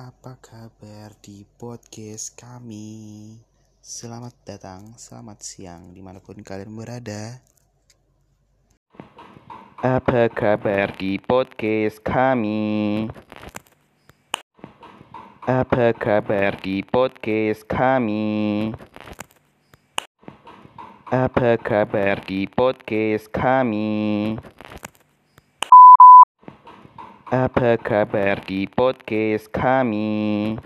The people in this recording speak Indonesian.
Apa kabar di podcast kami? Selamat datang, selamat siang, di mana pun kalian berada. Apa kabar di podcast kami? Apa kabar di podcast kami? Apa kabar di podcast kami? Apa kabar di podcast kami?